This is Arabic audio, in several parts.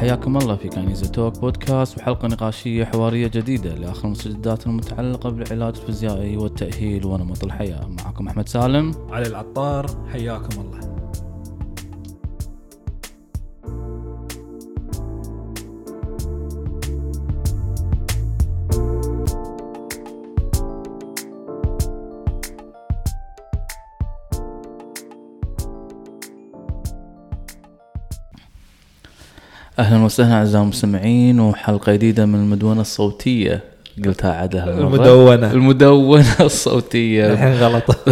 حياكم الله في كنيزة توك بودكاست وحلقة نقاشية حوارية جديدة لآخر المستجدات المتعلقة بالعلاج الفيزيائي والتأهيل ونمط الحياة. معكم أحمد سالم. علي العطار حياكم الله. أهلا وسهلا أعزائي المستمعين وحلقة جديدة من المدونة الصوتية قلتها عادة هالمرة. المدونة. المدونة الصوتية الحين غلط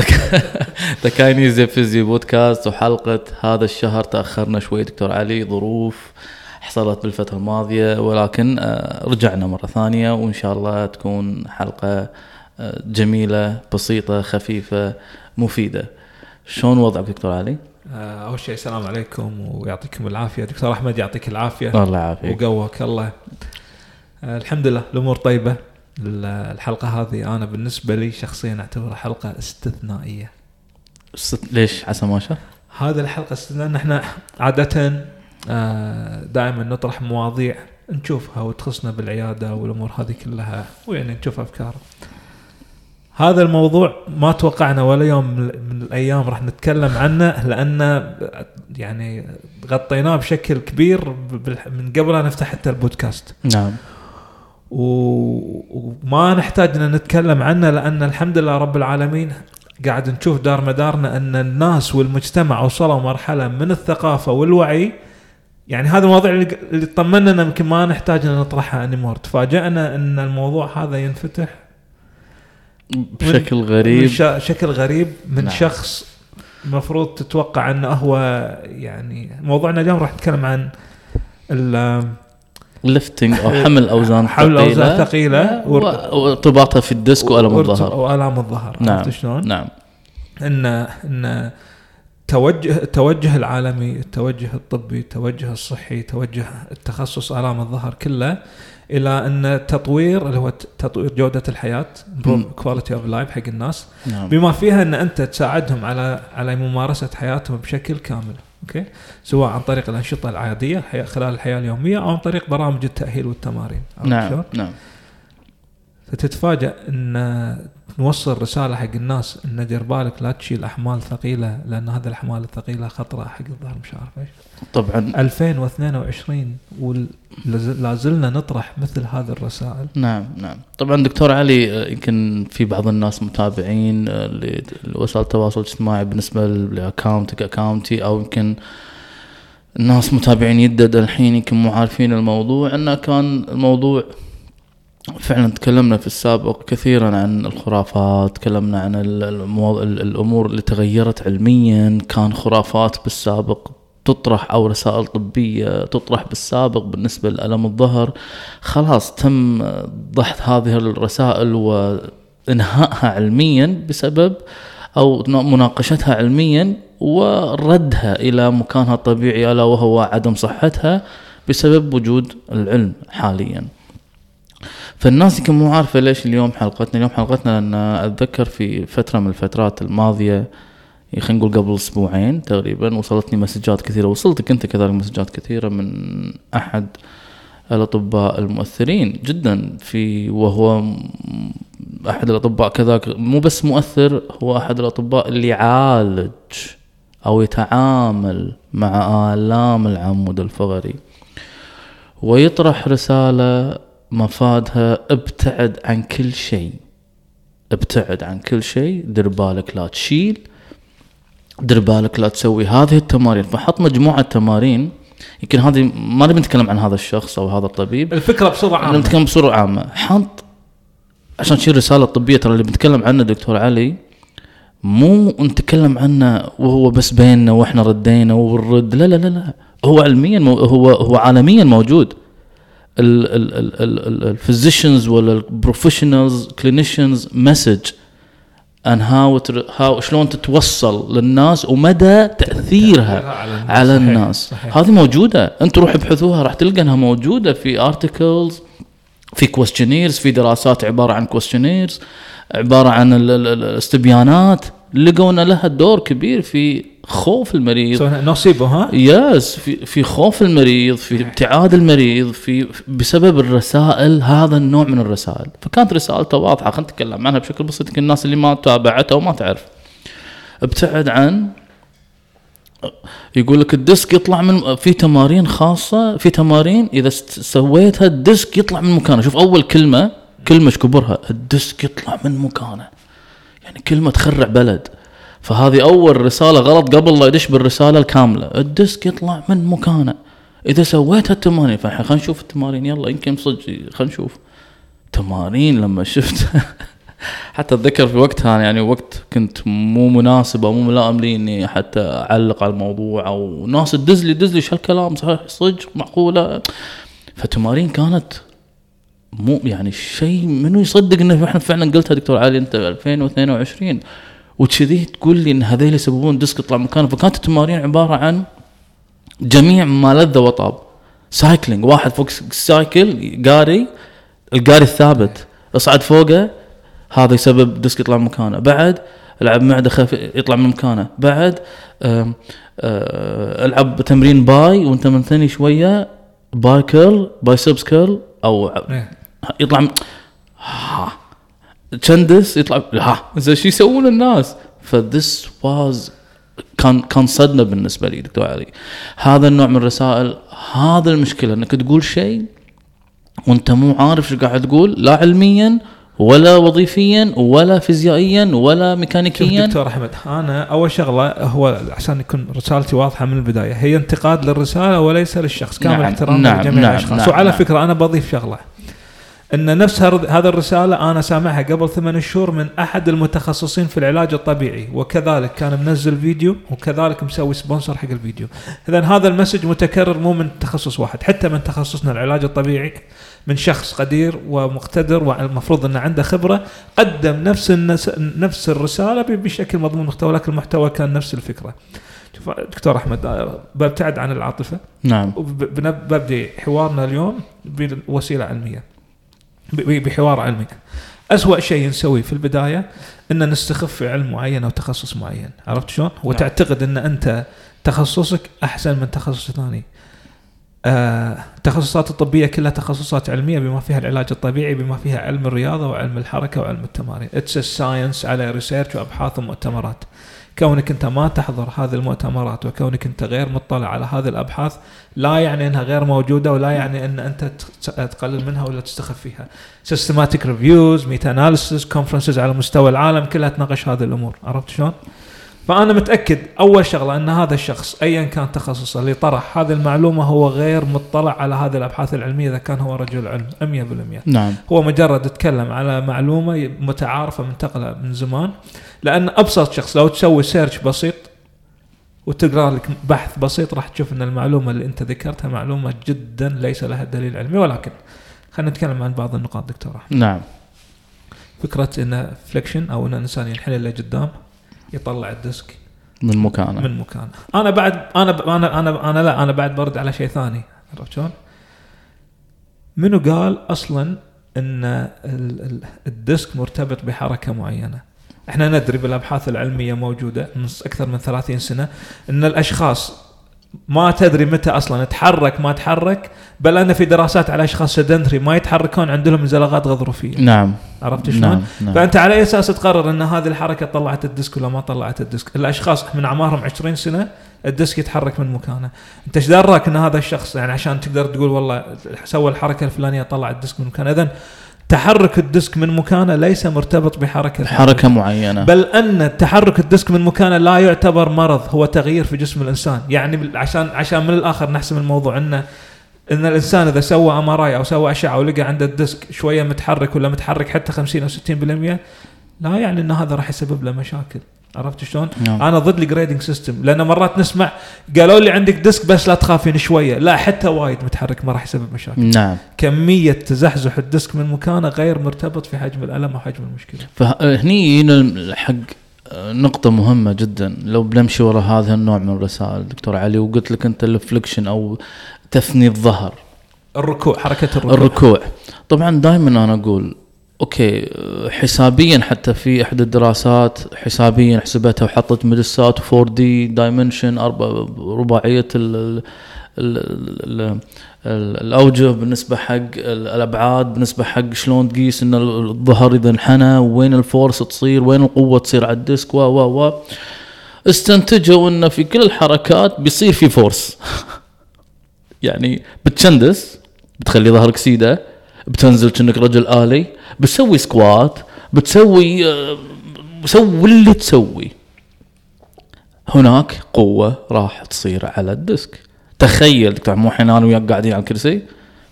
ذا Kinesi Physio podcast وحلقة هذا الشهر تأخرنا شوي دكتور علي ظروف حصلت بالفترة الماضية ولكن آه، رجعنا مرة ثانية وإن شاء الله تكون حلقة آه، جميلة بسيطة خفيفة مفيدة شلون وضعك دكتور علي؟ آه، أول شيء السلام عليكم ويعطيكم العافية. دكتور أحمد يعطيك العافية. الله يعافيك. وقوك الله. آه، الحمد لله الأمور طيبة. ال- الحلقة هذه أنا بالنسبة لي شخصيا أعتبرها حلقة استثنائية. ست- ليش؟ عسى ما شاء؟ هذه الحلقة استثنائيه إحنا عادة دائما نطرح مواضيع نشوفها وتخصنا بالعيادة والأمور هذه كلها ويعني نشوف أفكار. هذا الموضوع ما توقعنا ولا يوم من الأيام راح نتكلم عنه لأن يعني غطيناه بشكل كبير من قبل أن نفتح حتى البودكاست. نعم. و- وما نحتاج إن نتكلم عنه لأن الحمد لله رب العالمين قاعد نشوف دار مدارنا أن الناس والمجتمع وصلوا مرحلة من الثقافة والوعي. يعني هذا المواضيع اللي اللي طمنا يمكن ما نحتاج إن نطرحها انيمور تفاجئنا إن الموضوع هذا ينفتح بشكل غريب. بش- شكل غريب من نعم. شخص المفروض تتوقع انه هو يعني موضوعنا اليوم راح نتكلم عن ال- lifting أو حمل أوزان حمل أوزان ثقيلة. و- وارتباطها في ال disc والم وارت- الظهر. وألام الظهر. نعم. عرفت شلون؟ نعم. ان إن توجه التوجه العالمي التوجه الطبي التوجه الصحي توجه التخصص ألام الظهر كله إلى أن تطوير اللي هو تطوير جودة الحياة. quality of life حق الناس نعم بما فيها أن أنت تساعدهم على على ممارسة حياتهم بشكل كامل okay سواء عن طريق الأنشطة العادية خلال الحياة اليومية أو عن طريق برامج التأهيل والتمارين نعم شلون؟ نعم فتتفاجأ أن نوصل رسالة حق الناس أن دير بالك لا تشيل أحمال ثقيلة لأن هذه الأحمال الثقيلة خطرة حق الظهر مش عارف إيش طبعا. 2022 ولا زلنا نطرح مثل هذه الرسائل. نعم نعم. طبعا دكتور علي آه، يمكن في بعض الناس متابعين آه، لوسائل التواصل الاجتماعي بالنسبة لاكونتك اكونتي أو يمكن الناس متابعين يدد الحين يمكن مو عارفين الموضوع. انه كان الموضوع فعلا تكلمنا في السابق كثيرا عن الخرافات تكلمنا عن الأمور اللي تغيرت علميا. كان خرافات بالسابق تطرح أو رسائل طبية تطرح بالسابق بالنسبة لألم الظهر خلاص تم ضحت هذه الرسائل وإنهائها علميا بسبب أو مناقشتها علميا وردها إلى مكانها الطبيعي ألا وهو عدم صحتها بسبب وجود العلم حاليا. فالناس يمكن مو عارفة ليش اليوم حلقتنا اليوم حلقتنا لأن أتذكر في فترة من الفترات الماضية خلينا نقول قبل أسبوعين تقريبا وصلتني مسجات كثيرة. وصلتك انت كذلك مسجات كثيرة من أحد الأطباء المؤثرين جدا في وهو أحد الأطباء كذاك. مو بس مؤثر هو أحد الأطباء اللي يعالج أو يتعامل مع آلام العمود الفقري. ويطرح رسالة مفادها ابتعد عن كل شيء. ابتعد عن كل شيء دير بالك لا تشيل دير بالك لا تسوي هذه التمارين. فحط مجموعة تمارين. يمكن هذه ما نبي نتكلم عن هذا الشخص أو هذا الطبيب. الفكرة بصورة عامة. نتكلم بصورة عامة. حط عشان تشيل رساله طبيه ترى اللي بنتكلم عنه دكتور علي مو نتكلم عنه وهو بس بيننا وإحنا ردينا ونرد لا لا لا لا. هو علميا مو هو هو عالميا موجود. ال physicians ولا ال professionals clinicians message ان how how شلون تتوصل للناس ومدى تأثيرها على الناس. على صحيح، الناس صحيح. هذه موجودة أنتم روحوا ابحثوها راح تلقى انها موجودة في articles في questionnaires في دراسات عبارة عن questionnaires عبارة عن ال- ال- ال- الاستبيانات لقوا ان لها دور كبير في خوف المريض. نصيبه ها؟ يس في في خوف المريض في ابتعاد المريض في بسبب الرسائل هذا النوع من الرسائل. فكانت رسالته واضحه خلينا نتكلم عنها بشكل بسيط يمكن الناس اللي ما تابعتها وما تعرف. ابتعد عن يقول لك الديسك يطلع من في تمارين خاصة في تمارين إذا سويتها الديسك يطلع من مكانه. شوف أول كلمة كلمة إيش كبرها الديسك يطلع من مكانه. يعني كلمة تخرع بلد. فهذه أول رسالة غلط قبل لا يدش بالرسالة الكاملة. الديسك يطلع من مكانه. إذا سويت هالتمارين فالحين خلينا نشوف التمارين. يلا يمكن صدق خلينا نشوف. تمارين لما شفت. حتى أتذكر في وقتها يعني وقت كنت مو مناسب أو مو ملائم لي إني حتى أعلق على الموضوع أو ناس تدز لي دز لي هالكلام صحيح صدق معقولة. فتمارين كانت مو يعني شيء منو يصدق إنه إحنا فعلا قلتها دكتور علي أنت 2022 وكذي تقول لي إن هذيل يسببون ديسك يطلع مكانه. فكانت التمارين عبارة عن جميع ما لذ وطاب. cycling. واحد فوق ال cycle قاري القاري الثابت. اصعد فوقه هذا يسبب ديسك يطلع من مكانه. بعد العب معدة خف يطلع من مكانه. بعد آه، ألعب تمرين باي وأنت منثني شوية باي curl biceps curl أو إيه. يطلع من ها. تشندس يطلع ها زين شو يسوون الناس ف this was كان كان صدمه بالنسبة لي دكتور علي هذا النوع من الرسائل هذا المشكلة. إنك تقول شيء وأنت مو عارف شو قاعد تقول لا علميا ولا وظيفيا ولا فيزيائيا ولا ميكانيكيا. دكتور أحمد أنا أول شغلة هو عشان يكون رسالتي واضحة من البداية هي انتقاد للرسالة وليس للشخص كامل نعم، احترام نعم، لجميع نعم، الأشخاص. نعم، وعلى نعم. فكرة أنا بضيف شغلة. إن نفس هذا الرسالة أنا سامعها قبل ثمان شهور من أحد المتخصصين في العلاج الطبيعي وكذلك كان منزل فيديو وكذلك مسوي sponsor حق الفيديو. اذا هذا ال message متكرر مو من تخصص واحد حتى من تخصصنا العلاج الطبيعي من شخص قدير ومقتدر والمفروض إنه عنده خبرة قدم نفس النس... نفس الرسالة بشكل مضمون محتوى لكن المحتوى كان نفس الفكرة. شوف دكتور أحمد آه، ببتعد عن العاطفة. نعم. وببدي حوارنا اليوم بوسيله علمية. بحوار علمي أسوأ شيء نسويه في البداية أن نستخف في علم معين أو تخصص معين. عرفت شلون؟ وتعتقد أن أنت تخصصك أحسن من تخصص ثاني. آه، التخصصات الطبية كلها تخصصات علمية بما فيها العلاج الطبيعي بما فيها علم الرياضة وعلم الحركة وعلم التمارين. it's science على research وأبحاث ومؤتمرات. كونك أنت ما تحضر هذه المؤتمرات وكونك أنت غير مطلع على هذه الأبحاث لا يعني أنها غير موجودة ولا يعني أن أنت ت- تقلل منها ولا تستخف فيها systematic reviews meta analysis conferences على مستوى العالم كلها تناقش هذه الأمور عرفت شلون؟ فأنا متأكد أول شغلة أن هذا الشخص ايا كان تخصصه اللي طرح هذه المعلومة هو غير مطلع على هذه الأبحاث العلمية إذا كان هو رجل علم 100% نعم. هو مجرد يتكلم على معلومة متعارفة منتقله من زمان لأن أبسط شخص لو تسوي search بسيط وتقرأ لك بحث بسيط راح تشوف أن المعلومة اللي أنت ذكرتها معلومة جدا ليس لها دليل علمي ولكن خلينا نتكلم عن بعض النقاط دكتور. نعم. فكرة إن flexion أو إن الانسان ينحني لقدام يطلع الديسك. من مكانه. من مكانه. أنا بعد أنا أنا أنا أنا لا أنا بعد برد على شيء ثاني. عرفت شلون؟ منو قال أصلا إن ال- ال- الديسك مرتبط بحركة معينة؟ إحنا ندري بالأبحاث العلمية موجودة من أكثر من 30 سنة إن الأشخاص ما تدري متى أصلا تحرك ما تحرك بل أن في دراسات على أشخاص sedentary ما يتحركون عندهم انزلاقات غضروفية. نعم. عرفت شلون؟ نعم نعم. فأنت على أي أساس تقرر إن هذه الحركة طلعت الديسك ولا ما طلعت الديسك؟ الأشخاص من أعمارهم 20 سنة الديسك يتحرك من مكانه، أنت إيش دراك إن هذا الشخص يعني عشان تقدر تقول والله سوى الحركة الفلانية طلع الديسك من مكانه، اذا تحرك الديسك من مكانه ليس مرتبط بحركة. حركة معينة. بل أن تحرك الديسك من مكانه لا يعتبر مرض هو تغيير في جسم الإنسان. يعني عشان عشان من الآخر نحسم الموضوع إنه إن الإنسان إذا سوى MRI أو سوى اشعه ولقى عنده الديسك شوية متحرك ولا متحرك حتى 50 أو 60% لا يعني إن هذا راح يسبب له مشاكل. عرفت شلون؟ نعم. أنا ضد ال grading system لأن مرات نسمع قالوا لي عندك ديسك بس لا تخافين شوية لا حتى وايد متحرك ما راح يسبب مشاكل. نعم. كمية تزحزح الديسك من مكانه غير مرتبط في حجم الألم وحجم المشكلة. فهني يجينا حق نقطة مهمة جدا. لو بنمشي وراء هذا النوع من الرسائل دكتور علي وقلت لك أنت ال flexion أو تثني الظهر. الركوع حركة الركوع. الركوع. طبعا دائما أنا أقول okay حسابيا حتى في احدى الدراسات حسابيا حسبتها وحطت مجسات 4 D dimension رباعية ال الأوجه بالنسبة حق الأبعاد بالنسبة حق شلون تقيس إن الظهر إذا انحنى وين ال force تصير وين القوة تصير على الديسك و و و. استنتجوا إن في كل الحركات بيصير في force. يعني بتشندس بتخلي ظهرك سيدة بتنزل كأنك رجل آلي بتسوي squat بتسوي آه، سوي اللي تسوي. هناك قوة راح تصير على ال disc. تخيل دكتور مو إحنا أنا وياك قاعدين على الكرسي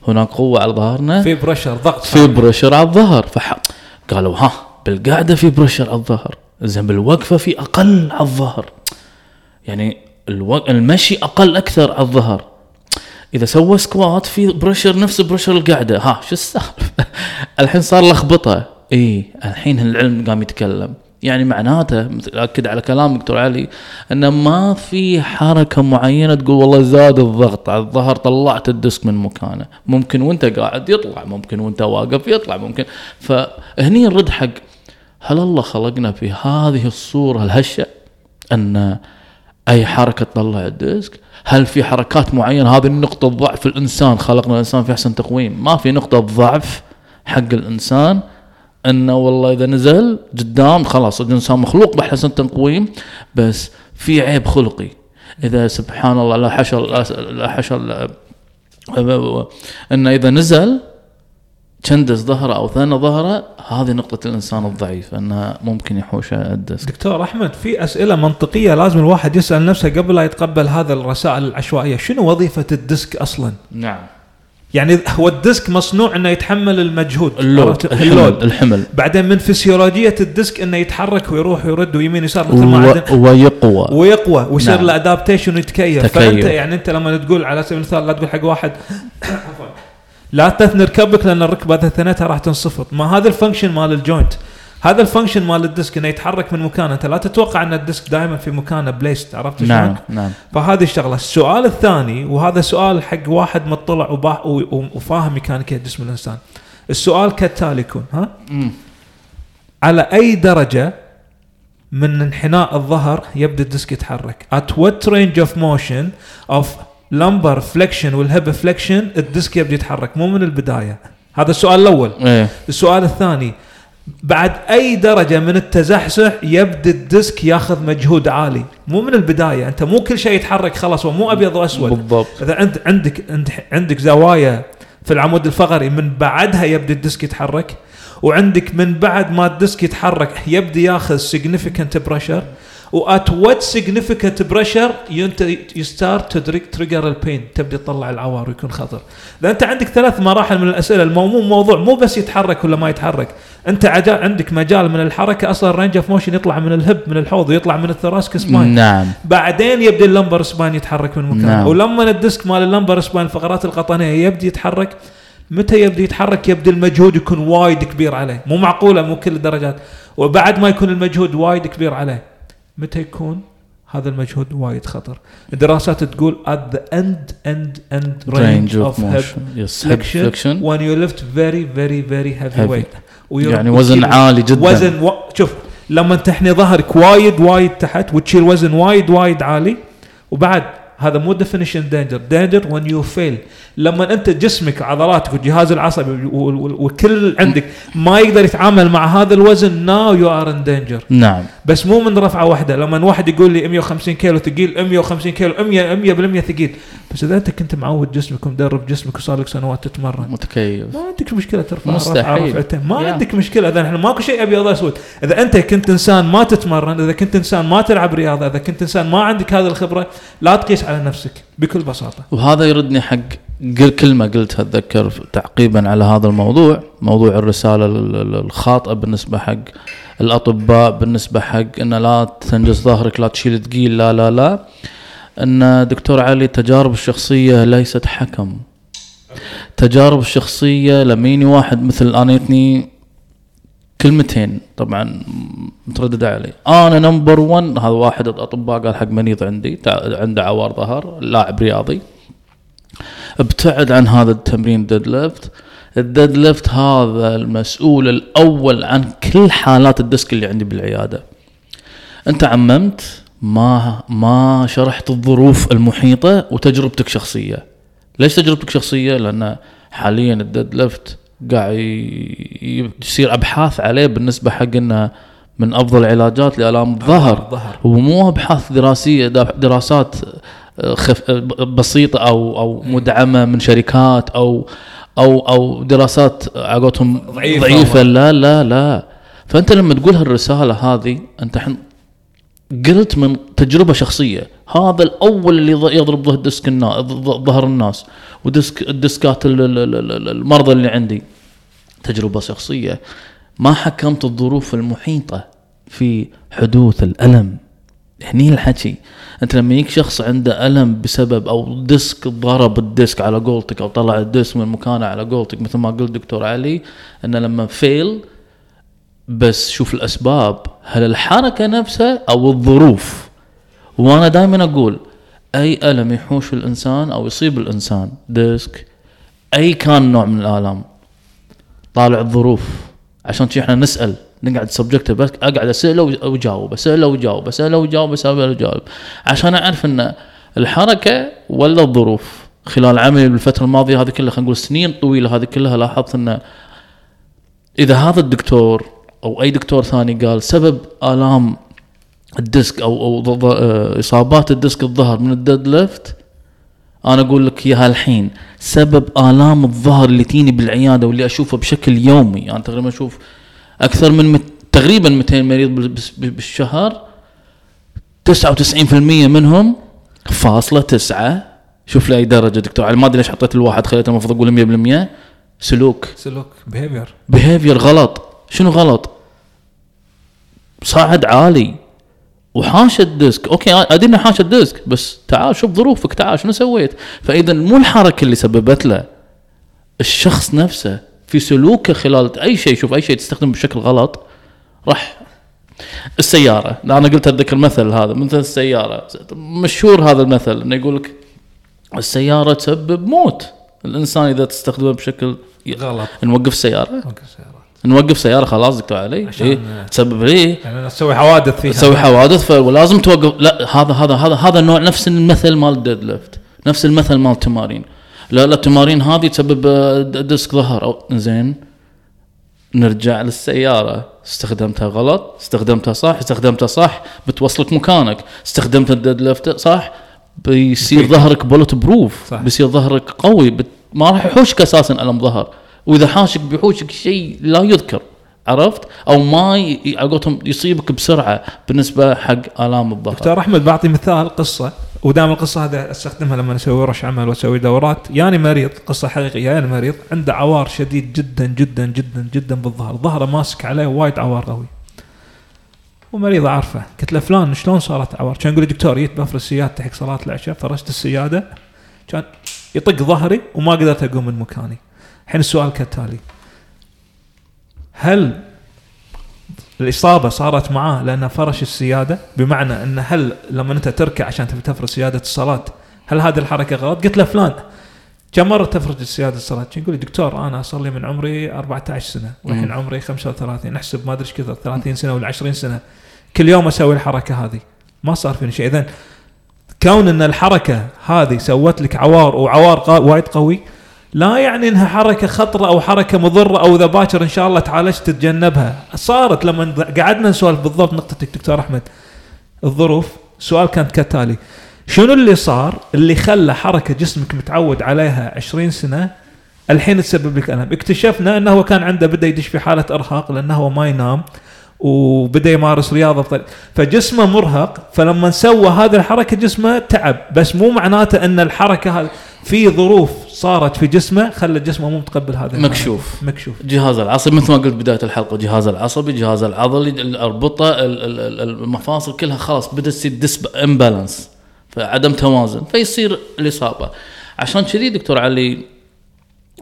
هناك قوة على ظهرنا. في pressure ضغط. في pressure على الظهر. فح قالوا ها بالقعدة في pressure على الظهر. زين بالوقفة في أقل على الظهر. يعني ألو... المشي أقل أكثر على الظهر. إذا سوى squat في pressure نفس pressure القعده ها شو السالفة؟ الحين صار لخبطة. إي الحين العلم قام يتكلم. يعني معناته مثل اكد على كلام دكتور علي انه ما في حركة معينة تقول والله زاد الضغط على الظهر طلعت ال disc من مكانه. ممكن وأنت قاعد يطلع ممكن وأنت واقف يطلع ممكن. فهني نرد حق هل الله خلقنا في هذه الصورة الهشة؟ أن أي حركة تطلع الديسك؟ هل في حركات معينة؟ هذه النقطة ضعف الإنسان خلقنا الإنسان في أحسن تقويم. ما في نقطة ضعف حق الإنسان إنه والله إذا نزل قدام خلاص الإنسان مخلوق بأحسن تقويم بس في عيب خلقي. إذا سبحان الله لا حشر لا حشر إنه إذا نزل تشندس ظهره أو ثنى ظهره هذه نقطة الإنسان الضعيف أنها ممكن يحوش ال disc. دكتور أحمد في أسئلة منطقية لازم الواحد يسأل نفسه قبل لا يتقبل هذا الرسائل العشوائية. شنو وظيفة ال disc أصلا؟ نعم. يعني هو ال disc مصنوع إنه يتحمل المجهود ال load الحمل, الحمل. بعدين من فسيولوجية ال disc إنه يتحرك ويروح ويرد ويمين يسار مثل ما و... ويقوى. ويقوى ويصير نعم. له adaptation ويتكيف. فأنت يعني أنت لما تقول على سبيل المثال لا تقول حق واحد لا تثني ركبك لأن الركبة اذا ثنيتها راح تنصفط ما هذا ال function مال ال joint هذا ال function مال ال disc إنه يتحرك من مكانه أنت لا تتوقع أن ال disc دائما في مكانه ب place ته عرفت شلون؟ نعم نعم فهذه الشغلة، السؤال الثاني وهذا سؤال حق واحد مطلع وفاهم ميكانيكيه جسم الإنسان. السؤال كالتالي يكون ها؟ م. على أي درجة من انحناء الظهر يبدأ ال disc يتحرك؟ at what range of motion of lumbar flexion وال hip flexion ال disc يبدأ يتحرك. مو من البداية. هذا السؤال الأول. إيه. السؤال الثاني. بعد أي درجة من التزحزح يبدأ ال disc ياخذ مجهود عالي؟ مو من البداية. أنت مو كل شيء يتحرك خلاص مو أبيض وأسود. بالضبط. إذا انت عندك عندك زوايا في العمود الفقري من بعدها يبدأ ال disc يتحرك. وعندك من بعد ما ال disc يتحرك يبدأ ياخذ significant pressure و at what significant pressure you start trigger ال pain تبدأ تطلع العوار ويكون خطر. إذا أنت عندك ثلاث مراحل من الأسئلة المو موضوع مو بس يتحرك ولا ما يتحرك. أنت عندك مجال من الحركة أصلا ال range of motion يطلع من ال hip من الحوض ويطلع من ال thoracic spine نعم. بعدين يبدأ ال lumbar spine يتحرك من مكانه. نعم. ولما ال disc مال ال lumbar spine الفقرات القطنية يبدأ يتحرك متى يبدأ يتحرك؟ يبدأ المجهود يكون وايد كبير عليه. مو معقولة مو كل الدرجات. وبعد ما يكون المجهود وايد كبير عليه. متى يكون؟ هذا المجهود وايد خطر. الدراسات تقول at the end end end range, range of, of motion. head yes, flexion, flexion. When you lift very very very heavy, heavy. weight. يعني وزن عالي جدا. وزن و... شوف لما تحني ظهرك وايد وايد تحت وتشيل وزن وايد وايد عالي وبعد هذا مو definition danger danger when you fail لما أنت جسمك عضلاتك والجهاز العصبي وكل عندك ما يقدر يتعامل مع هذا الوزن now you are in danger نعم. بس مو من رفعة واحدة. لما واحد يقول لي 150 كيلو ثقيل 150 كيلو 100 100% ثقيل. بس إذا أنت كنت معود جسمك ومدرب جسمك وصار لك سنوات تتمرن. متكيف. ما عندك مشكلة ترفع مستحيل. ما yeah. عندك مشكلة. إذا إحنا ماكو شيء ابيض أسود. إذا أنت كنت إنسان ما تتمرن إذا كنت إنسان ما تلعب رياضة إذا كنت إنسان ما عندك هذه الخبرة لا تقيس على نفسك بكل بساطة. وهذا يردني حق كلمه قلتها أتذكر تعقيبا على هذا الموضوع موضوع الرسالة الخاطئة بالنسبة حق الأطباء بالنسبة حق إن لا تنجز ظهرك لا تشيل ثقيل لا لا لا. إن دكتور علي التجارب الشخصية ليست حكم. تجارب الشخصية لميني واحد مثل أنيتني كلمتين طبعا مترددة علي. أنا number 1 هذا واحد الأطباء قال حق مريض عندي عنده عوار ظهر لاعب رياضي. ابتعد عن هذا التمرين deadlift ال deadlift هذا المسؤول الأول عن كل حالات ال disc اللي عندي بالعيادة. أنت عممت ما ما شرحت الظروف المحيطة وتجربتك شخصية. ليش تجربتك شخصية؟ لأن حاليا ال deadlift قاعد يصير أبحاث عليه بالنسبة حق إنه من أفضل علاجات لآلام الظهر. ظهر ومو أبحاث دراسية دراسات آه، خف بسيطة أو أو مدعمة من شركات أو أو أو دراسات على قولتهم ضعيفة. ضعيفة. لا لا لا. فأنت لما تقول هالرسالة هذه أنت قلت من تجربة شخصية. هذا الأول اللي يضرب ظهر ديسك ظهر الناس و disc الديسكات ال- ال- ال- ال- المرضى اللي عندي. تجربة شخصية. ما حكمت الظروف المحيطة في حدوث الألم. هني الحكي. أنت لما يجيك شخص عنده ألم بسبب أو disc ضرب ال disc على قولتك أو طلع ال disc من مكانه على قولتك مثل ما قلت دكتور علي إنه لما fail بس شوف الأسباب. هل الحركة نفسها أو الظروف؟ وأنا دائما أقول أي ألم يحوش الإنسان أو يصيب الإنسان؟ disc. أي كان نوع من الآلام؟ طالع الظروف. عشان إحنا نسأل نقعد subject بس أقعد أسأله واجاوب أسأله واجاوب أسأله واجاوب أسأله واجاوب عشان أعرف إن الحركة ولا الظروف. خلال عملي بالفترة الماضية هذه كلها خلينا نقول سنين طويلة هذه كلها لاحظت إن إذا هذا الدكتور أو أي دكتور ثاني قال سبب آلام ال disc أو أو آه، إصابات ال disc الظهر من ال deadlift أنا أقول لك إياها الحين. سبب آلام الظهر اللي تيني بالعيادة واللي أشوفه بشكل يومي. يعني تقريبا أشوف أكثر من مت تقريبا 200 مريض بالشهر. 99% منهم فاصلة تسعة. شوف لأي درجة دكتور. ما أدري ليش حطيت الواحد خليته المفروض أقول 100% سلوك. سلوك. behavior behavior غلط. شنو غلط؟ صاعد عالي وحاش ال disc. أوكي أدري إنه حاش ال disc بس تعال شوف ظروفك تعال شنو سويت؟ فإذا مو الحركة اللي سببت له الشخص نفسه في سلوكه خلال أي شيء شوف أي شيء تستخدم بشكل غلط راح السيارة. أنا قلت أتذكر مثل هذا مثل السيارة. مشهور هذا المثل إنه يقول لك السيارة تسبب موت. الإنسان إذا تستخدمه بشكل غلط. نوقف السيارة. okay سيارات نوقف سيارة خلاص دكتور علي. عشان- إيه؟ تسبب ليه يعني أنا أسوي حوادث فيها. تسوي حوادث فلازم توقف. لا هذا هذا هذا هذا النوع نفس المثل مال ال deadlift نفس المثل مال التمارين لا لا التمارين هذه تسبب آه، ديسك ظهر. أو زين. نرجع للسيارة. استخدمتها غلط استخدمتها صح استخدمتها صح. بتوصلك مكانك. استخدمت ال deadlift صح بيصير. ظهرك bulletproof صح. بيصير ظهرك قوي. بت... ما راح يحوشك أساسا ألم ظهر. وإذا حاشك بيحوشك شيء لا يذكر عرفت؟ أو ما. على يصيبك بسرعة بالنسبة حق آلام الظهر. دكتور أحمد بعطي مثال قصة. ودائما القصة هذا أستخدمها لما أسوي ورش عمل وأسوي دورات. يعني مريض قصة حقيقية يعني مريض عنده عوار شديد جدا جدا جدا جدا بالظهر. ظهره ماسك عليه وايد عوار قوي. ومريض عارفه قلت له فلان شلون صارت عوار؟ كان يقول لي دكتور جيت بفرش سيادتي حق صلاة العشاء فرشت السيادة. كان يطق ظهري وما قدرت أقوم من مكاني. الحين السؤال كالتالي هل الإصابة صارت معاه لأنه فرش السيادة بمعنى أن هل لما أنت تركع عشان تبي تفرش سيادة الصلاة هل هذه الحركة غلط؟ قلت له فلان كم مرة تفرج سياده الصلاة؟ يقول لي دكتور أنا صار لي من عمري 14 سنة والحين. عمري 35 نحسب ما أدري إيش كثر 30 سنة ولا 20 سنة كل يوم أسوي الحركة هذه ما صار فيني شيء اذا كون أن الحركة هذه سوت لك عوار وعوار وايد قوي لا يعني إنها حركة خطرة أو حركة مضرة أو إذا باكر إن شاء الله تعالجت تتجنبها. صارت لما قعدنا نسولف بالضبط نقطتك دكتور أحمد. الظروف السؤال كانت كالتالي شنو اللي صار؟ اللي خلى حركة جسمك متعود عليها 20 سنة الحين تسبب لك ألم. اكتشفنا إنه هو كان عنده بدأ يدش في حالة إرهاق لأنه هو ما ينام وبدأ يمارس رياضة. بطريقة فجسمه مرهق فلما سوى هذه الحركة جسمه تعب. بس مو معناته إن الحركة هذه في ظروف صارت في جسمه خلت جسمه مو متقبل هذا. مكشوف. مكشوف. جهاز العصبي مثل ما قلت بداية الحلقة جهاز العصبي جهاز العضلي الأربطة ال- ال- ال- المفاصل كلها خلاص بدأت تصير disimbalance فعدم توازن فيصير الإصابة. عشان كذي دكتور علي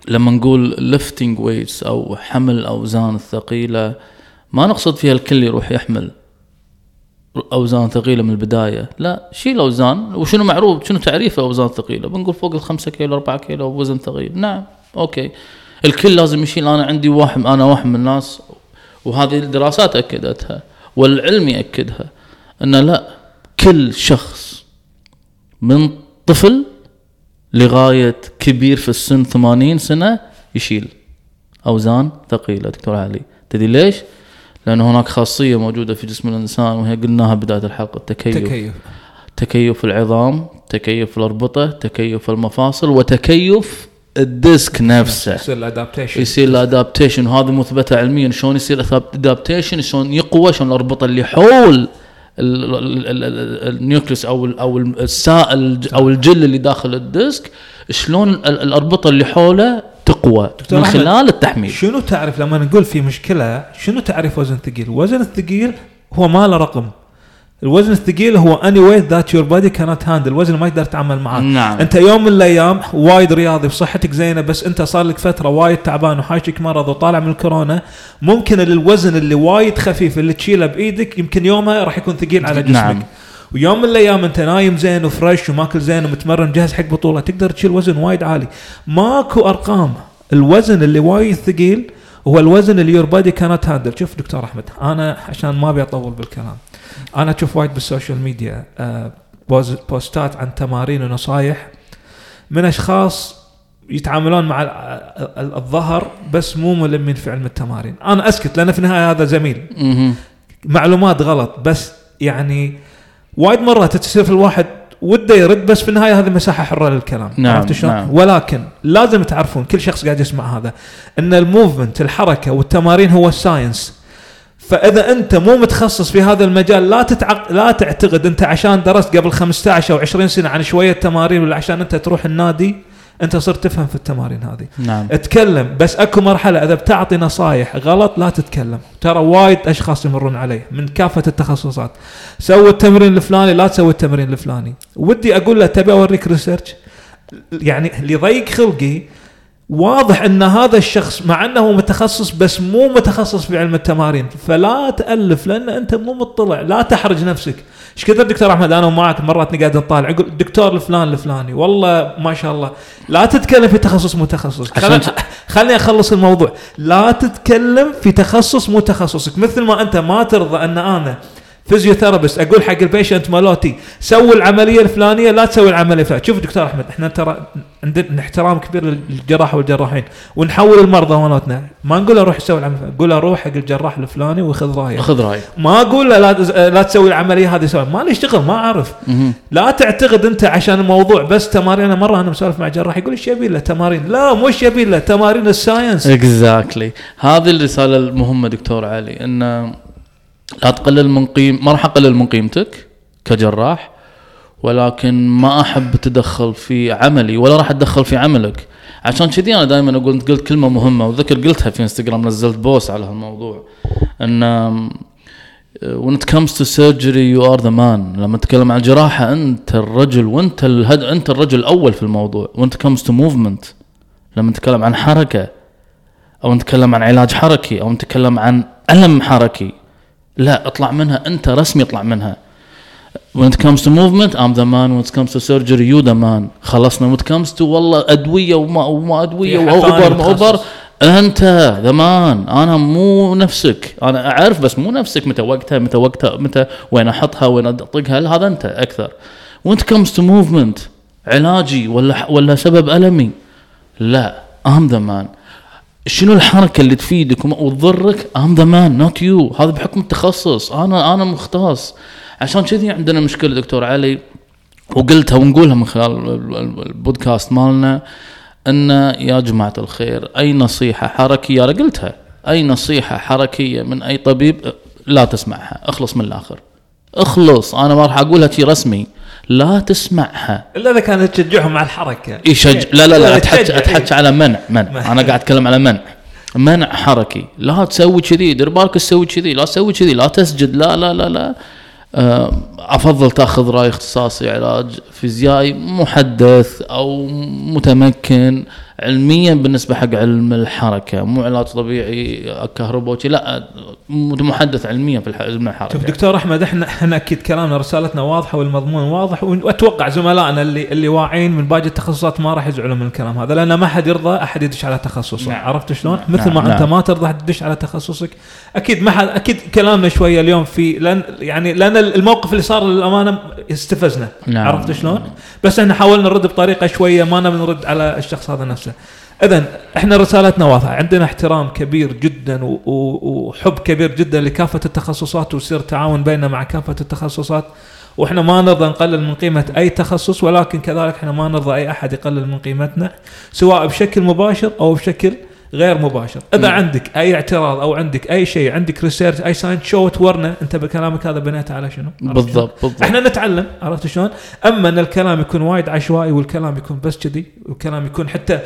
لما نقول lifting weights أو حمل الأوزان الثقيلة ما نقصد فيها الكل يروح يحمل. أوزان ثقيلة من البداية. لا شيل أوزان. وشنو معروف؟ شنو تعريف الاوزان الثقيله بنقول فوق الخمسة كيلو 4 كيلو وزن ثقيل. نعم أوكي. الكل لازم يشيل. أنا عندي واحد أنا واحد من الناس وهذه الدراسات أكدتها والعلم يأكدها أن لا كل شخص من طفل لغاية كبير في السن 80 سنة يشيل أوزان ثقيلة. دكتور علي تدري ليش؟ لأن هناك خاصية موجودة في جسم الإنسان وهي قلناها بداية الحلقة التكيف. تكيف. تكيف العظام تكيف الأربطة تكيف المفاصل وتكيف الديسك نفسه. يصير ال adaptation يصير له adaptation وهذا مثبتة علميا. شلون يصير adaptation شلون يقوى؟ شلون الأربطة اللي حول ال- ال- ال- ال- ال nucleus أو ال- أو السائل أو الجل اللي داخل الديسك شلون ال- الأربطة اللي حوله تقوى من خلال التحميل شنو تعرف لما نقول في مشكلة شنو تعرف وزن ثقيل؟ وزن الثقيل هو ما له رقم الوزن الثقيل هو اني ويت ذات يور بادي كانت هاندل الوزن ما يقدر يتعامل معاه نعم. انت يوم من الأيام وايد رياضي بصحتك زينة بس انت صار لك فترة وايد تعبان وحاشك مرض وطالع من الكورونا ممكن الوزن اللي وايد خفيف اللي تشيله بإيدك يمكن يومها راح يكون ثقيل على جسمك نعم. ويوم من الأيام أنت نايم زين و fresh وماكل زين ومتمرن جاهز حق بطولة تقدر تشيل وزن وايد عالي. ماكو أرقام. الوزن اللي وايد ثقيل هو الوزن اللي يور بادي كانت هاندل شوف دكتور أحمد أنا عشان ما أبي أطول بالكلام أنا أشوف وايد بالسوشيال ميديا آه، بوستات عن تمارين ونصايح من أشخاص يتعاملون مع ال- ال- الظهر بس مو ملمين في علم التمارين. أنا أسكت لأن في النهاية هذا زميل. معلومات غلط بس يعني وايد مرات تصير في الواحد وده يرد بس في النهاية هذه مساحه حرة للكلام نعم، عرفت شلون؟ نعم. ولكن لازم تعرفون كل شخص قاعد يسمع هذا إن ال movement الحركة والتمارين هو ال science فإذا أنت مو متخصص في هذا المجال لا تتعق... لا تعتقد أنت عشان درست قبل 15 أو 20 سنة عن شوية تمارين ولا عشان أنت تروح النادي أنت صرت تفهم في التمارين هذه. نعم. اتكلم بس أكو مرحلة إذا بتعطي نصايح غلط لا تتكلم. ترى وايد أشخاص يمرون عليه من كافة التخصصات. سوي التمرين الفلاني لا تسوي التمرين الفلاني. ودي أقول له تبي أوريك ريسيرش يعني اللي يضيق خلقي واضح أن هذا الشخص مع أنه متخصص بس مو متخصص في علم التمارين. فلا تألف لأن أنت مو مطلع. لا تحرج نفسك. إيش كثر دكتور أحمد؟ أنا ومعك مرات نقعد نطالع. يقول الدكتور الفلان الفلاني. والله ما شاء الله. لا تتكلم في تخصص مو تخصص عشان خليني خليني أخلص الموضوع. لا تتكلم في تخصص مو تخصصك مثل ما أنت ما ترضى أن أنا physiotherapist أقول حق ال patient مالوتي سوي العملية الفلانية لا تسوي العملية الفلانية. شوف دكتور أحمد إحنا ترى عندنا احترام كبير للجراحه والجراحين. ونحول المرضى مالتنا. ما نقول له روح سوي العملية نقول له روح حق الجراح الفلاني وخذ رأيه. خذ رايك ما أقول له لا, لا تسوي العملية هذه سوي. ما لي شغل ما أعرف. لا تعتقد أنت عشان الموضوع بس تمارين. أنا مرة أنا مسولف مع جراح يقول إيش يبي له تمارين؟ لا مو إيش يبي له تمارين ال science. exactly هذه الرسالة المهمة دكتور علي إن لا تقلل من قيم ما راح أقلل من قيمتك كجراح ولكن ما أحب اتدخل في عملي ولا راح أتدخل في عملك. عشان كذي أنا دائما أقول انت قلت كلمة مهمة وذكر قلتها في إنستغرام نزلت بوست على هالموضوع. إن when it comes to surgery you are the man. لما نتكلم عن الجراحه أنت الرجل وأنت الهد... أنت الرجل الأول في الموضوع. when it comes to movement لما نتكلم عن حركة أو نتكلم عن علاج حركي أو نتكلم عن ألم حركي. لا اطلع منها انت رسمي اطلع منها. When it comes to movement I'm the man. When it comes to surgery you the man. خلصنا. When it comes to والله أدوية وما وما ثاني وأوبر ما متخصص. أنت ذا مان أنا مو نفسك. أنا أعرف بس مو نفسك متى وقتها متى وقتها متى وين أحطها وين أطقها. هذا أنت أكثر. When it comes to movement علاجي ولا ولا سبب ألمي؟ لا I'm the man. شنو الحركة اللي تفيدك وتضرك؟ I'm the man not you. هذا بحكم التخصص. أنا أنا مختص. عشان كذي عندنا مشكلة دكتور علي وقلتها ونقولها من خلال ال- ال- البودكاست مالنا إن يا جماعة الخير أي نصيحة حركية أنا قلتها أي نصيحة حركية من أي طبيب لا تسمعها. اخلص من الآخر. اخلص. أنا ما راح أقولها شيء رسمي. لا تسمعها. إلا إذا كانت تشجعهم على الحركة. يشج لا لا لا اتحكي تشجع، اتحكي على منع منع. منع. أنا قاعد أتكلم على منع. منع حركي. لا تسوي كذي. دير بالك تسوي كذي. لا تسوي كذي. لا تسجد. لا لا لا لا. آه، أفضل تأخذ رأي اختصاصي علاج فيزيائي محدث أو متمكن. علميا بالنسبة حق علم الحركة مو علاج طبيعي كهربوتي لا محدث علميا في علم الحركة شوف دكتور أحمد إحنا إحنا أكيد كلامنا رسالتنا واضحة والمضمون واضح وأتوقع زملائنا اللي اللي واعين من باقي التخصصات ما راح يزعلون من الكلام هذا لأن ما حد يرضى أحد يدش على تخصصه نعم. عرفت شلون؟ نعم. مثل ما نعم. أنت نعم. ما ترضى تدش على تخصصك أكيد ما حد أكيد كلامنا شوية اليوم في لأن يعني لأن الموقف اللي صار للأمانة استفزنا نعم. عرفت شلون؟ بس إحنا حاولنا نرد بطريقة شوية ما نبي نرد على الشخص هذا نفسه. اذا إحنا رسالتنا واضحة. عندنا احترام كبير جدا وحب كبير جدا لكافة التخصصات ويصير تعاون بيننا مع كافة التخصصات. وإحنا ما نرضى نقلل من قيمة أي تخصص ولكن كذلك إحنا ما نرضى أي أحد يقلل من قيمتنا سواء بشكل مباشر أو بشكل غير مباشر. إذا مم. عندك أي اعتراض أو عندك أي شيء عندك research أي science شو تورنا أنت بكلامك هذا بنيته على شنو؟ بالضبط بالضبط. إحنا نتعلم عرفت شلون؟ أما إن الكلام يكون وايد عشوائي والكلام يكون بس كذي والكلام يكون حتى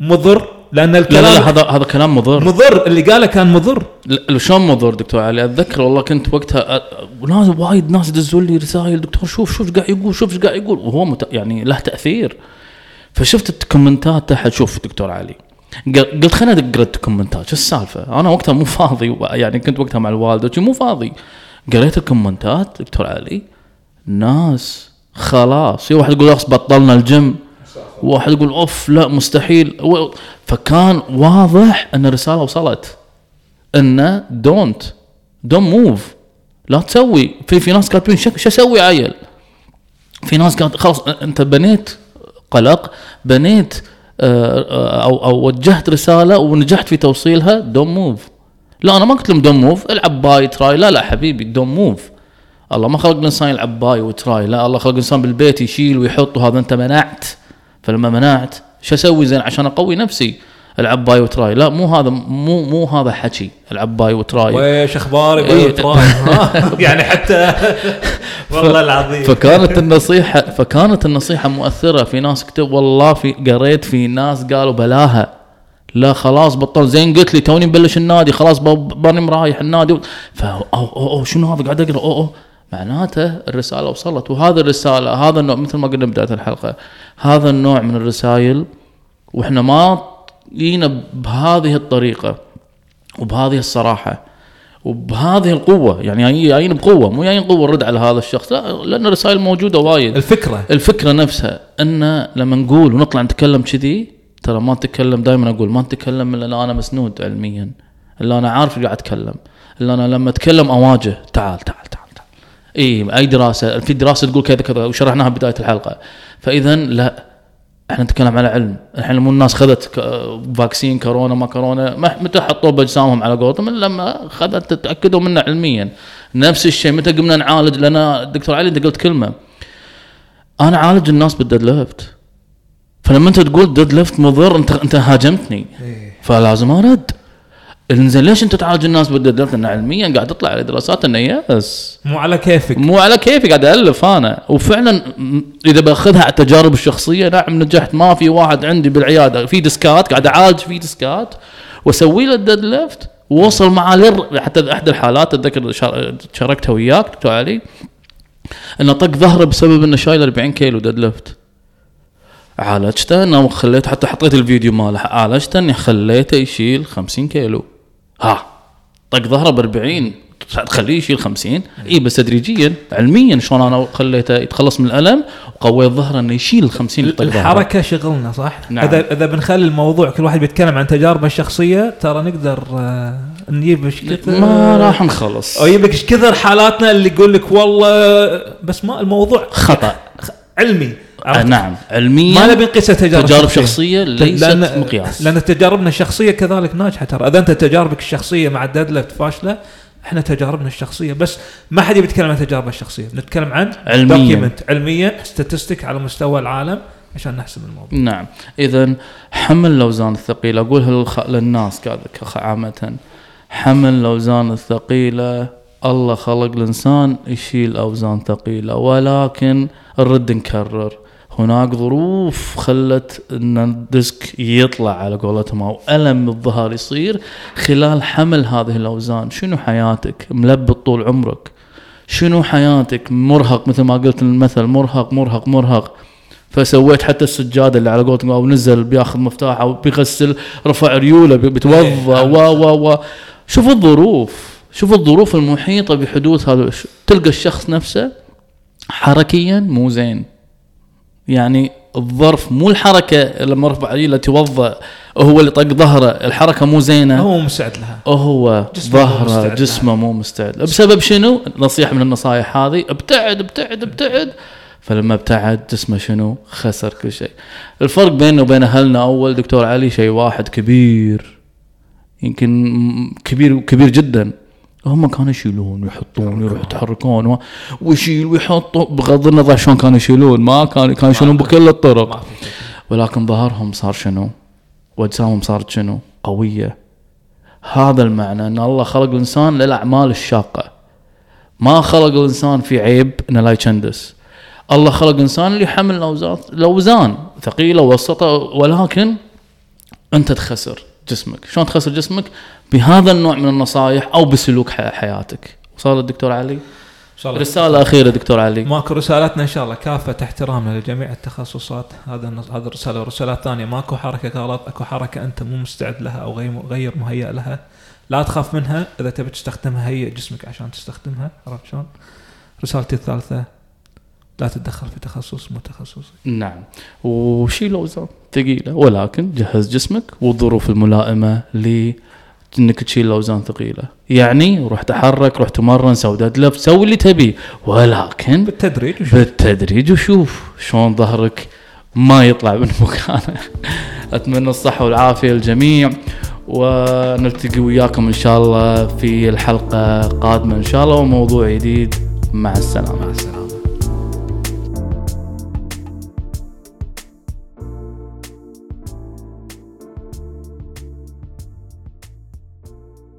مضر لأن لا الكلام لا, لا هذا هذا كلام مضر. مضر اللي قاله كان مضر. شلون مضر دكتور علي؟ أتذكر والله كنت وقتها وناس وايد ناس يدزون لي رسائل دكتور شوف شوف إيش قاعد يقول شوف إيش قاعد يقول. وهو مت... يعني له تأثير. فشفت الكومنتات تحت شوف دكتور علي قلت خليني اقرا الكومنتات شو السالفة؟ أنا وقتها مو فاضي يعني كنت وقتها مع الوالدة مو فاضي. قريت ال comment ات دكتور علي ناس خلاص. في واحد يقول خلاص بطلنا الجيم. واحد يقول أوف لا مستحيل. فكان واضح إن الرسالة وصلت. انه don't don't move لا تسوي. في في ناس كاتبين شو أسوي عيل؟ في ناس كانت خلاص أنت بنيت قلق بنيت أو أو وجهت رسالة ونجحت في توصيلها don't move لا أنا ما قلت لهم don't move العب باي و تراي لا لا حبيبي don't move الله ما خلق الانسان يلعب باي وتراي لا الله خلق الانسان بالبيت يشيل ويحط وهذا أنت منعت. فلما منعت شو أسوي زين؟ عشان أقوي نفسي. العب باي وتراي. لا مو هذا مو مو هذا حكي العب باي وتراي. ويش أخبارك إيه. وتراي. ها؟ يعني حتى والله العظيم. فكانت النصيحة فكانت النصيحة مؤثرة في ناس كتب والله في قريت في ناس قالوا بلاها. لا خلاص بطل زين قلت لي توني مبلش النادي خلاص باني مرايح النادي. ف أو أو أو شنو هذا؟ قاعد أقرأ. أو أو. معناته الرسالة وصلت. وهذا الرسالة هذا النوع مثل ما قلنا بداية الحلقة هذا النوع من الرسائل وإحنا ما جينا بهذه الطريقة وبهذه الصراحة وبهذه القوة. يعني جايين- بقوة مو جايين قوة نرد على هذا الشخص لا لأن الرسائل موجودة وايد. الفكرة. الفكرة نفسها أن لما نقول ونطلع نتكلم كذي ترى ما نتكلم دائما أقول ما نتكلم إلا لا أنا مسنود علميا إلا أنا عارف اللي قاعد أتكلم إلا أنا لما أتكلم أواجه تعال تعال تعال تعال. اي أي دراسة في دراسة تقول كذا كذا وشرحناها بداية الحلقة. فاذا لا إحنا نتكلم على علم. الحين مو الناس خذت فاكسين كورونا ما كورونا ما متى حطوه باجسامهم على قولتهم؟ إلا لما خذت تأكدوا منه علميا. نفس الشيء متى قمنا نعالج؟ لأن دكتور علي أنت قلت كلمة. أنا عالج الناس ب ال deadlift. فلما أنت تقول deadlift مضر انت أنت هاجمتني. فلازم أرد. انزين ليش أنت تعالج الناس lift انه علميا قاعد تطلع على دراسات انه yes مو على كيفك. مو على كيفي قاعد الف أنا. وفعلا إذا بأخذها على التجارب الشخصية نعم نجحت. ما في واحد عندي بالعيادة في ديسكات قاعد أعالج في ديسكات وأسوي له ال deadlift ووصل معاه لر حتى إحدى الحالات أتذكر شار- شاركتها وياك دكتور علي إنه طق ظهره بسبب إنه شايل 40 كيلو deadlift عالجته إنه خليته حتى حطيت الفيديو ماله عالجته إني خليته يشيل 50 كيلو. ها طق ظهره ب 40 تخليه يشيل 50 اي بس تدريجيا علميا شلون أنا خليته يتخلص من الألم وقويت ظهره إنه يشيل 50 طق ظهره. الحركة شغلنا صح؟ نعم. إذا إذا بنخلي الموضوع كل واحد بيتكلم عن تجاربه الشخصية ترى نقدر آه، نجيب إيش كثر؟ ما راح نخلص. أو يجيب لك إيش كثر حالاتنا اللي يقول لك والله بس ما الموضوع خطأ. علمي. آه؟ نعم. علميا ما نبي نقيسها تجارب, تجارب شخصية. ليست لأن مقياس. لأن تجاربنا الشخصية كذلك ناجحة ترى. إذا أنت تجاربك الشخصية مع ال deadlift فاشلة إحنا تجاربنا الشخصية. بس ما حد يبي يتكلم عن تجاربه الشخصية. نتكلم عن علمياً. علميا statistic على مستوى العالم عشان نحسم الموضوع. نعم. اذا حمل الاوزان الثقيلة. اقولها. للناس عامه حمل الاوزان الثقيلة. الله خلق الإنسان يشيل أوزان ثقيلة. ولكن نرد نكرر هناك ظروف خلت إن الديسك يطلع على قولتهم أو ألم بالظهر يصير خلال حمل هذه الأوزان. شنو حياتك؟ ملبط طول عمرك. شنو حياتك؟ مرهق مثل ما قلت المثل مرهق مرهق مرهق. فسويت حتى السجاده اللي على قولتهم أو نزل بياخذ مفتاح أو بيغسل رفع ريوله بي- بيتوضا إيه، و و و. شوف الظروف. شوف الظروف المحيطة بحدوث هذا تلقى الشخص نفسه حركيا مو زين. يعني الظرف مو الحركة لما رفع ريوله توضا هو اللي طق ظهره الحركة مو زينة. هو مستعد لها. هو ظهره جسمه مو مستعد بسبب شنو؟ نصيحة من النصائح هذه ابتعد ابتعد ابتعد. فلما ابتعد جسمه شنو؟ خسر كل شيء. الفرق بيننا وبين أهلنا أول دكتور علي شيء واحد كبير. يمكن كبير كبير جدا. هم كانوا يشيلون ويحطون يروحوا يتحركون و- ويشيل ويحط بغض النظر شلون كانوا يشيلون ما كانوا كانوا يشيلون بكل الطرق. ولكن ظهرهم صار شنو؟ وأجسامهم صارت شنو؟ قوية. هذا المعنى إن الله خلق الإنسان للأعمال الشاقة. ما خلق الإنسان في عيب إنه لا يشندس. الله خلق الانسان اللي يحمل الاوزان الأوزان ثقيلة وسطه ولكن أنت تخسر جسمك، شلون تخسر جسمك؟ بهذا النوع من النصائح أو بسلوك حياتك. وصل الدكتور علي؟ شاء رسالة أخيرة دكتور علي. ماكو رسالتنا إن شاء الله. كافة احترامنا لجميع التخصصات. هذا هذا الرسالة والرساله الثانية ماكو حركة غلط أكو حركة أنت مو مستعد لها أو غير غير مهيئ لها. لا تخاف منها. إذا تبي تستخدمها هيئ جسمك عشان تستخدمها. عرفت شلون؟ رسالتي الثالثة لا تتدخل في تخصص مو تخصصك نعم. وشيل اوزان ثقيلة. ولكن جهز جسمك والظروف الملائمة ل إنك تشيل اوزان ثقيلة. يعني روح تحرك روح تمرن سوي deadlift سوي اللي تبيه ولكن بالتدريج وشوف. بالتدريج وشوف شلون ظهرك ما يطلع من مكانه. أتمنى الصحة والعافية للجميع ونلتقي وياكم إن شاء الله في الحلقة قادمه إن شاء الله وموضوع جديد. مع السلامة. مع السلامة.